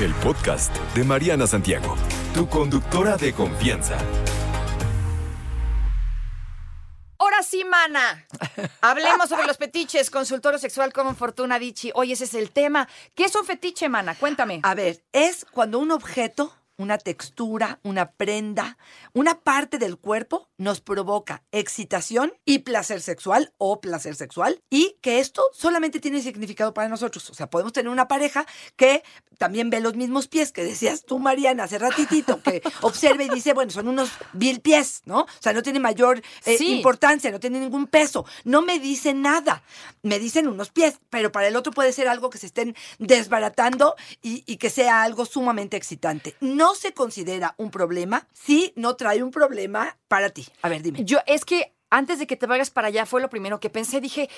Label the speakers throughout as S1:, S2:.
S1: el podcast de Mariana Santiago, tu conductora de confianza.
S2: Ahora sí, mana. Hablemos sobre los fetiches. Consultorio sexual con Fortuna Dichi. Hoy ese es el tema. ¿Qué es un fetiche, mana? Cuéntame.
S3: A ver, es cuando un objeto, una textura, una prenda, una parte del cuerpo nos provoca excitación y placer sexual o placer sexual y que esto solamente tiene significado para nosotros. O sea, podemos tener una pareja que también ve los mismos pies que decías tú, Mariana, hace ratitito, que observa y dice, bueno, son unos vil pies, ¿no? O sea, no tiene mayor eh,
S2: Sí.
S3: importancia, no tiene ningún peso. No me dice nada. Me dicen unos pies, pero para el otro puede ser algo que se estén desbaratando y, y que sea algo sumamente excitante. No se considera un problema si no trae un problema para ti. A ver, dime.
S2: Yo, es que antes de que te vayas para allá fue lo primero que pensé. Dije,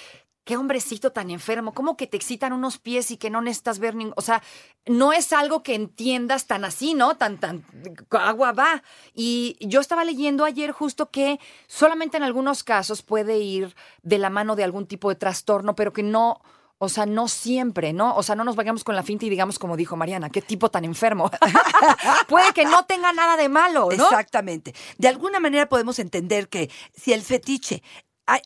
S2: qué hombrecito tan enfermo. ¿Cómo que te excitan unos pies y que no necesitas ver ningún. O sea, no es algo que entiendas tan así, ¿no? Tan, tan. Agua va. Y yo estaba leyendo ayer justo que solamente en algunos casos puede ir de la mano de algún tipo de trastorno, pero que no. O sea, no siempre, ¿no? O sea, no nos vayamos con la finta y digamos, como dijo Mariana, qué tipo tan enfermo. Puede que no tenga nada de malo, ¿no?
S3: Exactamente. De alguna manera podemos entender que si el fetiche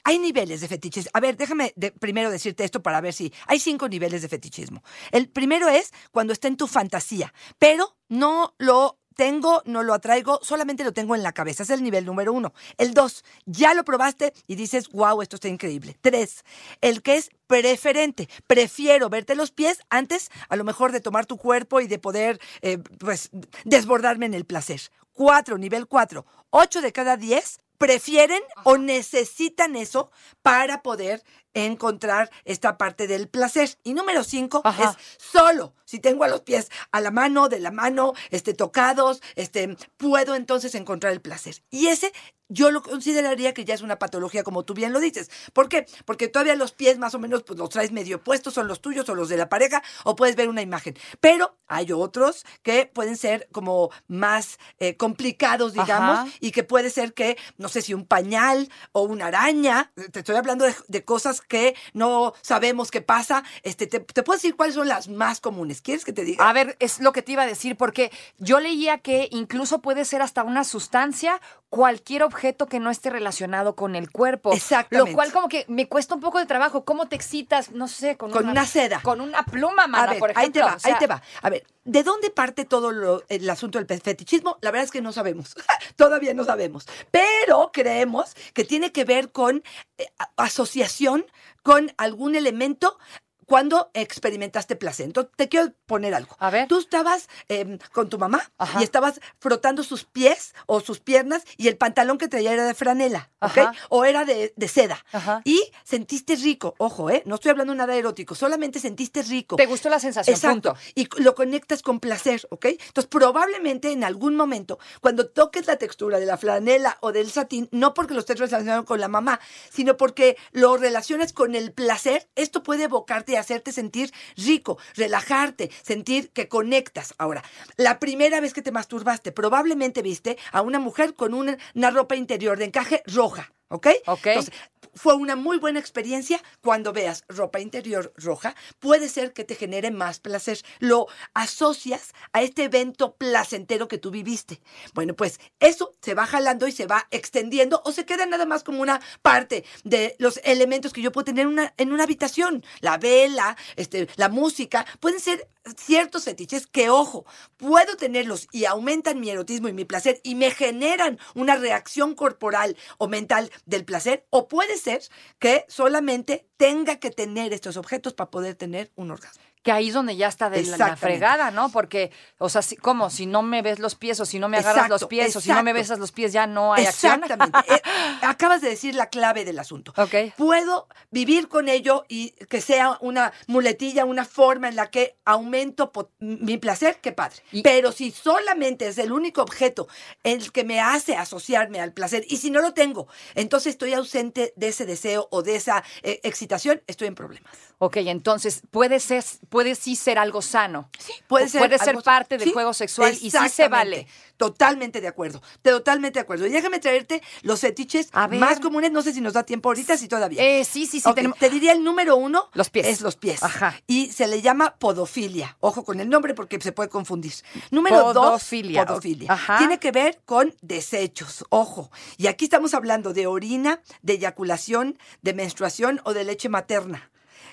S3: hay, niveles de fetiches. A ver, déjame primero decirte esto para ver si hay cinco niveles de fetichismo. El primero es cuando está en tu fantasía, pero no lo tengo, no lo atraigo, solamente lo tengo en la cabeza. Es el nivel número uno. El dos, ya lo probaste y dices, wow, esto está increíble. Tres, el que es preferente. Prefiero verte los pies antes, a lo mejor, de tomar tu cuerpo y de poder, eh, pues, desbordarme en el placer. Cuatro, nivel cuatro. Ocho de cada diez prefieren o necesitan eso para poder encontrar esta parte del placer. Y número cinco
S2: Ajá.
S3: es solo si tengo a los pies a la mano, de la mano, este, tocados, este, puedo entonces encontrar el placer. Y ese yo lo consideraría que ya es una patología, como tú bien lo dices. ¿Por qué? Porque todavía los pies más o menos pues, los traes medio puestos, son los tuyos o los de la pareja, o puedes ver una imagen. Pero hay otros que pueden ser como más eh, complicados, digamos,
S2: Ajá.
S3: y que puede ser que, no sé si un pañal o una araña, te estoy hablando de, de cosas que no sabemos qué pasa, este, te, te puedo decir cuáles son las más comunes. ¿Quieres que te diga?
S2: A ver, es lo que te iba a decir, porque yo leía que incluso puede ser hasta una sustancia, cualquier objeto que no esté relacionado con el cuerpo.
S3: Exactamente.
S2: Lo cual como que me cuesta un poco de trabajo. ¿Cómo te excitas? No sé, con,
S3: Con una seda.
S2: Con una pluma, mana,
S3: a ver,
S2: por ejemplo.
S3: ahí te va,
S2: O sea,
S3: ahí te va. A ver, ¿de dónde parte todo lo- el asunto del fetichismo? La verdad es que no sabemos. Todavía no sabemos. Pero creemos que tiene que ver con eh, asociación con algún elemento cuando experimentaste placer. Entonces, te quiero poner algo.
S2: A ver.
S3: Tú estabas em, con tu mamá
S2: Ajá.
S3: y estabas frotando sus pies o sus piernas y el pantalón que traía era de franela, ¿ok?
S2: Ajá.
S3: O era de, de seda.
S2: Ajá.
S3: Y sentiste rico. Ojo, ¿eh? No estoy hablando nada erótico, solamente sentiste rico.
S2: Te gustó la sensación,
S3: Exacto.
S2: punto.
S3: Y lo conectas con placer, ¿ok? Entonces, probablemente en algún momento, cuando toques la textura de la flanela o del satín, no porque lo estés relacionando con la mamá, sino porque lo relacionas con el placer, esto puede evocarte hacerte sentir rico, relajarte, sentir que conectas. Ahora, la primera vez que te masturbaste, probablemente viste a una mujer con una, una ropa interior de encaje roja, ¿ok?
S2: Ok.
S3: Entonces, fue una muy buena experiencia cuando veas ropa interior roja. Puede ser que te genere más placer. Lo asocias a este evento placentero que tú viviste. Bueno, pues eso se va jalando y se va extendiendo o se queda nada más como una parte de los elementos que yo puedo tener una- en una habitación. La vela, este, la música, pueden ser ciertos fetiches que, ojo, puedo tenerlos y aumentan mi erotismo y mi placer y me generan una reacción corporal o mental del placer, o puede ser que solamente tenga que tener estos objetos para poder tener un orgasmo.
S2: Que ahí es donde ya está de la-
S3: Exactamente.
S2: fregada, ¿no? Porque, o sea, si- ¿cómo? Si no me ves los pies o si no me agarras los
S3: Exacto,
S2: pies o si no me besas los pies, ya no hay acción.
S3: Exactamente. Eh, acabas de decir la clave del asunto.
S2: Ok.
S3: Puedo vivir con ello y que sea una muletilla, una forma en la que aumento mi placer, qué padre.
S2: Y-
S3: Pero si solamente es el único objeto el que me hace asociarme al placer y si no lo tengo, entonces estoy ausente de ese deseo o de esa eh, excitación, estoy en problemas.
S2: Ok, entonces puede ser, puede sí ser algo sano.
S3: Sí, puede ser.
S2: puede ser
S3: algo-
S2: parte del
S3: Sí,
S2: juego sexual y sí se vale.
S3: Totalmente de acuerdo. Totalmente de acuerdo. Y déjame traerte los fetiches más comunes. No sé si nos da tiempo ahorita, si todavía.
S2: Eh, sí, sí, sí. Tenemos-
S3: Te diría el número uno.
S2: Los pies.
S3: Es los pies.
S2: Ajá.
S3: Y se le llama podofilia. Ojo con el nombre porque se puede confundir. Número
S2: Podofilia.
S3: dos. Podofilia.
S2: Ajá.
S3: Tiene que ver con desechos. Ojo. Y aquí estamos hablando de orina, de eyaculación, de menstruación o de leche materna.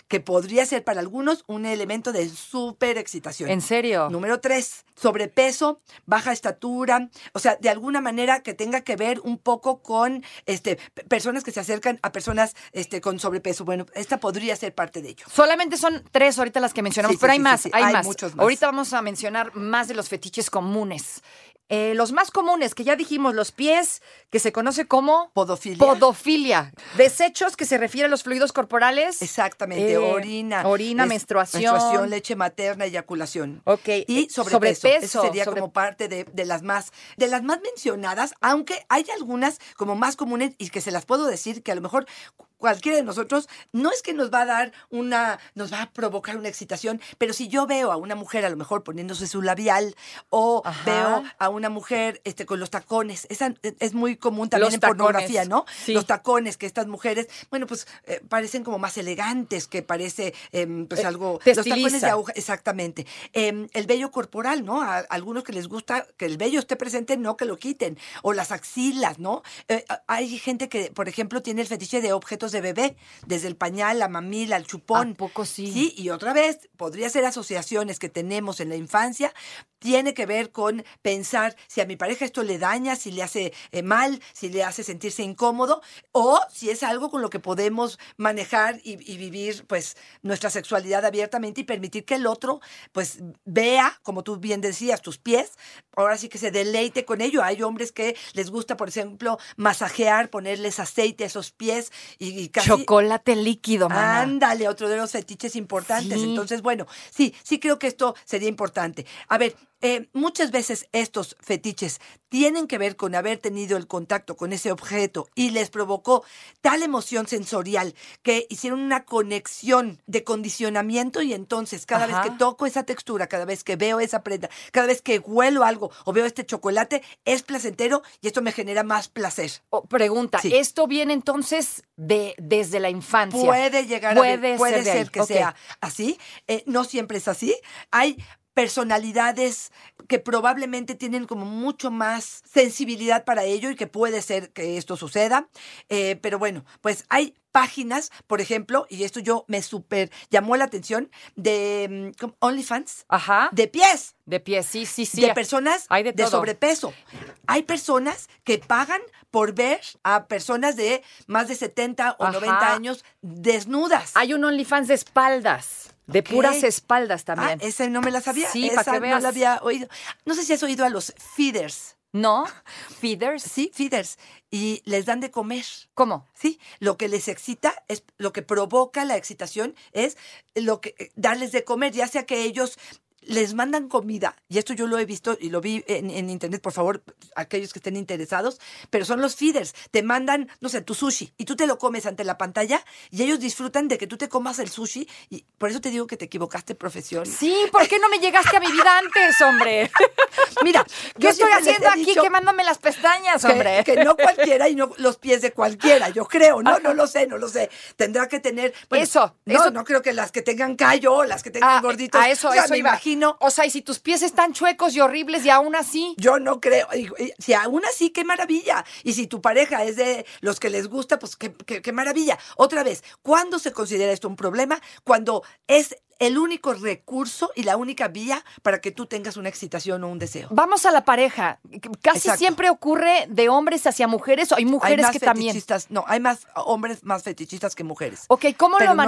S3: Que podría ser para algunos un elemento de súper excitación.
S2: ¿En serio?
S3: Número tres, sobrepeso, baja estatura, o sea, de alguna manera que tenga que ver un poco con este personas que se acercan a personas este con sobrepeso. Bueno, esta podría ser parte de ello.
S2: Solamente son tres ahorita las que mencionamos,
S3: Sí, sí,
S2: pero hay
S3: sí,
S2: más, hay,
S3: Hay
S2: más.
S3: muchos más.
S2: Ahorita vamos a mencionar más de los fetiches comunes. Eh, los más comunes, que ya dijimos, los pies, que se conoce como
S3: Podofilia.
S2: podofilia. Desechos, que se refiere a los fluidos corporales.
S3: Exactamente,
S2: Eh,
S3: orina.
S2: orina, menstruación.
S3: Menstruación, leche materna, eyaculación.
S2: Ok,
S3: Y
S2: eh,
S3: sobrepeso.
S2: sobrepeso,
S3: Ese sería
S2: sobre-
S3: como parte de, de las más, de las más mencionadas, aunque hay algunas como más comunes y que se las puedo decir que a lo mejor cu- cualquiera de nosotros no es que nos va a dar una, nos va a provocar una excitación, pero si yo veo a una mujer a lo mejor poniéndose su labial o
S2: Ajá.
S3: veo a una mujer este con los tacones, esa es- es muy común también
S2: Los
S3: en
S2: tacones,
S3: pornografía, ¿no?
S2: sí.
S3: Los tacones que estas mujeres, bueno, pues eh, parecen como más elegantes, que parece em, pues
S2: Eh,
S3: algo...
S2: te
S3: los tacones de aguja, exactamente. Em, el vello corporal, ¿no? A, algunos que les gusta que el vello esté presente, no que lo quiten. O las axilas, ¿no? Eh, hay gente que, por ejemplo, tiene el fetiche de objetos de bebé, desde el pañal, la mamila, el chupón.
S2: ¿A poco sí?
S3: Sí, y otra vez, podría ser asociaciones que tenemos en la infancia, tiene que ver con pensar si a mi pareja esto le daña, si le hace eh, mal, si le hace sentirse incómodo, o si es algo con lo que podemos manejar y, y vivir pues nuestra sexualidad abiertamente y permitir que el otro pues vea, como tú bien decías, tus pies, ahora sí que se deleite con ello. Hay hombres que les gusta, por ejemplo, masajear, ponerles aceite a esos pies y, y casi...
S2: Chocolate líquido, mana.
S3: Ándale, otro de los fetiches importantes.
S2: Sí.
S3: Entonces, bueno, sí, sí creo que esto sería importante. A ver, eh, muchas veces estos fetiches tienen que ver con haber tenido el contacto con ese objeto y les provocó tal emoción sensorial que hicieron una conexión de condicionamiento y entonces cada
S2: Ajá.
S3: vez que toco esa textura, cada vez que veo esa prenda, cada vez que huelo algo o veo este chocolate, es placentero y esto me genera más placer.
S2: O- pregunta,
S3: Sí.
S2: ¿esto viene entonces de desde la infancia?
S3: Puede llegar
S2: Puede
S3: a puede
S2: ser
S3: que sea así. Eh, no siempre es así. Hay personalidades que probablemente tienen como mucho más sensibilidad para ello y que puede ser que esto suceda. Eh, pero bueno, pues hay páginas, por ejemplo, y esto yo me super llamó la atención, de mm. OnlyFans,
S2: Ajá.
S3: de pies
S2: De pie, sí, sí, sí.
S3: de personas
S2: Hay de todo.
S3: sobrepeso. Hay personas que pagan por ver a personas de más de 70 o
S2: Ajá.
S3: 90 años desnudas.
S2: Hay un OnlyFans de espaldas, de puras espaldas
S3: Ah,
S2: también.
S3: esa no me la sabía.
S2: Sí,
S3: esa
S2: para que
S3: no
S2: veas.
S3: la había oído. No sé si has oído a los feeders.
S2: ¿No? ¿Feeders?
S3: Sí, feeders. Y les dan de comer.
S2: ¿Cómo?
S3: Sí, lo que les excita es lo que provoca la excitación es lo que eh, darles de comer, ya sea que ellos les mandan comida, y esto yo lo he visto y lo vi en, en internet, por favor, aquellos que estén interesados, pero son los feeders, te mandan, no sé, tu sushi, y tú te lo comes ante la pantalla, y ellos disfrutan de que tú te comas el sushi, y por eso te digo que te equivocaste profesión.
S2: Sí, ¿por qué no me llegaste a mi vida antes, hombre?
S3: Mira,
S2: ¿Qué
S3: yo
S2: estoy haciendo aquí quemándome las pestañas, hombre?
S3: Que, no cualquiera y no los pies de cualquiera, yo creo, no, no lo sé, no lo sé. Tendrá que tener bueno,
S2: Eso,
S3: No,
S2: eso-
S3: no creo que las que tengan callo, las que tengan
S2: Ah,
S3: gorditos.
S2: A eso,
S3: o sea,
S2: eso
S3: me
S2: iba.
S3: imagino.
S2: O sea, y si tus pies están chuecos y horribles y aún así.
S3: Yo no creo. Si aún así, qué maravilla. Y si tu pareja es de los que les gusta, pues qué, qué- qué maravilla. Otra vez, ¿cuándo se considera esto un problema? Cuando es el único recurso y la única vía para que tú tengas una excitación o un deseo.
S2: Vamos a la pareja. Casi
S3: Exacto.
S2: siempre ocurre de hombres hacia mujeres o hay
S3: Hay
S2: mujeres
S3: más
S2: que también.
S3: fetichistas, no, hay más hombres más fetichistas que mujeres.
S2: Ok, ¿cómo
S3: Pero
S2: lo
S3: no.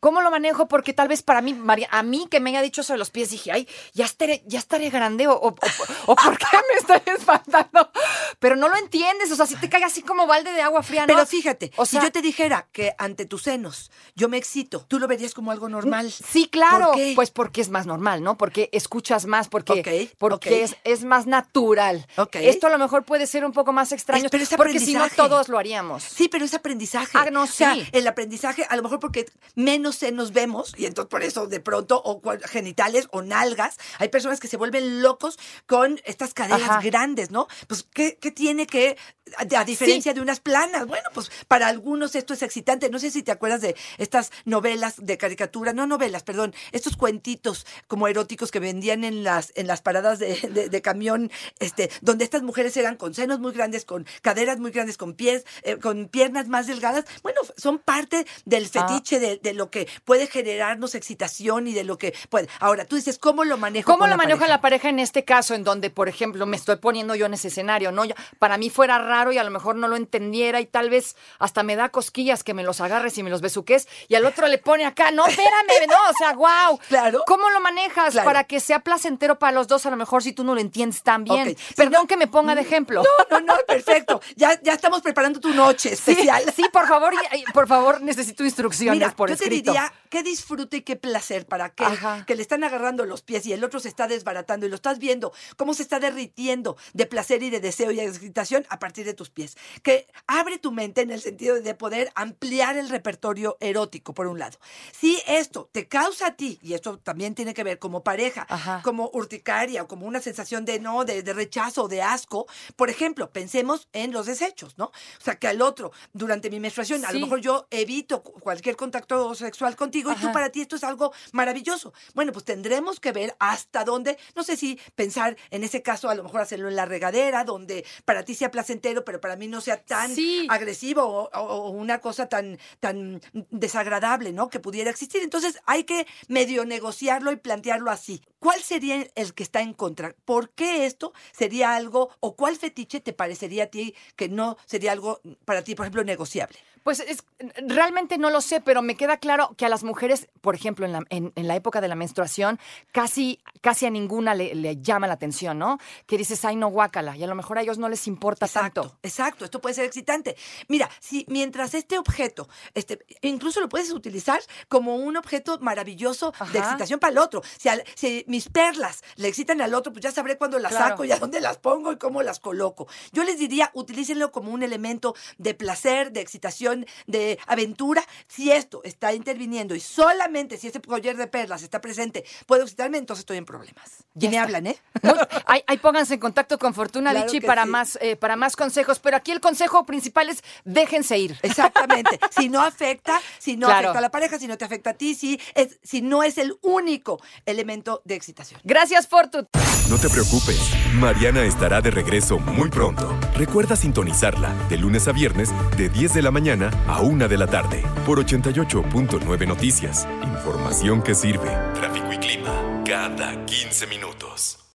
S2: ¿Cómo lo manejo? Porque tal vez para mí, María, a mí que me haya dicho eso de los pies, dije, ay, ya estaré, ya estaré grande o, o, ¿por qué me estoy espantando? pero no lo entiendes, o sea, si te cae así como balde de agua fría, ¿no?
S3: Pero fíjate,
S2: O
S3: si
S2: sea-
S3: yo te dijera que ante tus senos yo me excito, tú lo verías como algo normal.
S2: Sí, claro.
S3: ¿Por qué?
S2: Pues porque es más normal, ¿no? Porque escuchas más, porque, porque. Es, es más natural.
S3: Ok.
S2: Esto a lo mejor puede ser un poco más extraño,
S3: Es- pero es
S2: porque si no todos lo haríamos.
S3: Sí, pero es aprendizaje.
S2: Ah, no,
S3: O sea,
S2: sí.
S3: el aprendizaje, a lo mejor porque menos senos vemos, y entonces por eso de pronto, o genitales o nalgas, hay personas que se vuelven locos con estas caderas
S2: Ajá.
S3: grandes, ¿no? Pues, ¿qué, qué tiene que, a, diferencia de unas planas? Bueno, pues para algunos esto es excitante. No sé si te acuerdas de estas novelas de caricatura, no novelas, perdón, estos cuentitos como eróticos que vendían en las, en las paradas de, de- de camión, este, donde estas mujeres eran con senos muy grandes, con caderas muy grandes, con pies, eh, con piernas más delgadas. Bueno, son parte del
S2: Ah.
S3: fetiche de, de lo que puede generarnos excitación y de lo que puede. Ahora, tú dices, ¿cómo lo manejo?
S2: ¿Cómo
S3: con
S2: lo
S3: la
S2: maneja
S3: pareja?
S2: la pareja en este caso, en donde, por ejemplo, me estoy poniendo yo en ese escenario, ¿no? Para mí fuera raro y a lo mejor no lo entendiera y tal vez hasta me da cosquillas que me los agarres y me los besuques y al otro le pone acá, no, espérame, no, o sea, wow.
S3: Claro.
S2: ¿Cómo lo manejas
S3: Claro.
S2: para que sea placentero para los dos, a lo mejor si tú no lo entiendes tan bien?
S3: Si
S2: Perdón que me ponga de ejemplo.
S3: No, no, no, perfecto. Ya, ya estamos preparando tu noche especial.
S2: sí, por favor, por favor, necesito instrucciones
S3: Mira,
S2: por escrito.
S3: Diría qué disfrute y qué placer para aquel
S2: Ajá.
S3: que le están agarrando los pies y el otro se está desbaratando y lo estás viendo cómo se está derritiendo de placer y de deseo y de excitación a partir de tus pies. Que abre tu mente en el sentido de poder ampliar el repertorio erótico, por un lado. Si esto te causa a ti, y esto también tiene que ver como pareja,
S2: Ajá.
S3: como urticaria o como una sensación de no, de, de rechazo de asco, por ejemplo, pensemos en los desechos, ¿no? O sea, que al otro, durante mi menstruación, a lo
S2: Sí.
S3: mejor yo evito cu- cualquier contacto sexual contigo y tú para ti esto es algo maravilloso. Bueno, pues tendremos que ver hasta dónde, no sé si pensar en ese caso, a lo mejor hacerlo en la regadera, donde para ti sea placentero, pero para mí no sea tan
S2: Sí.
S3: agresivo o, o- o una cosa tan, tan desagradable, ¿no? Que pudiera existir. Entonces hay que medio negociarlo y plantearlo así. ¿Cuál sería el que está en contra? ¿Por qué esto sería algo o cuál fetiche te parecería a ti que no sería algo para ti, por ejemplo, negociable?
S2: Pues es, realmente no lo sé, pero me queda claro que a las mujeres, por ejemplo, en la, en, en la época de la menstruación, casi, casi a ninguna le, le llama la atención, ¿no? Que dices, ay, no, guácala, y a lo mejor a ellos no les importa
S3: Exacto,
S2: tanto.
S3: exacto, esto puede ser excitante. Mira, si mientras este objeto, este, incluso lo puedes utilizar como un objeto maravilloso de excitación para el otro. Si, al- si mis perlas le excitan al otro, pues ya sabré cuándo las
S2: Claro.
S3: saco y a dónde las pongo y cómo las coloco. Yo les diría, utilícenlo como un elemento de placer, de excitación, de aventura. Si esto está interviniendo y solamente si ese collar de perlas está presente puedo excitarme, entonces estoy en problemas. Y me
S2: está.
S3: hablan, ¿eh?
S2: Ahí, ahí pónganse en contacto con Fortuna
S3: Claro
S2: Vichy para,
S3: sí.
S2: más, eh, para más consejos, pero aquí el consejo principal es déjense ir.
S3: Exactamente. si no afecta, si no
S2: Claro.
S3: afecta a la pareja, si no te afecta a ti, si, es, si no es el único elemento de excitación.
S2: Gracias, Fortuna.
S1: No te preocupes, Mariana estará de regreso muy pronto. Recuerda sintonizarla de lunes a viernes de 10 de la mañana a 1 de la tarde por 88.9 Noticias. Información que sirve. Tráfico y clima cada 15 minutos.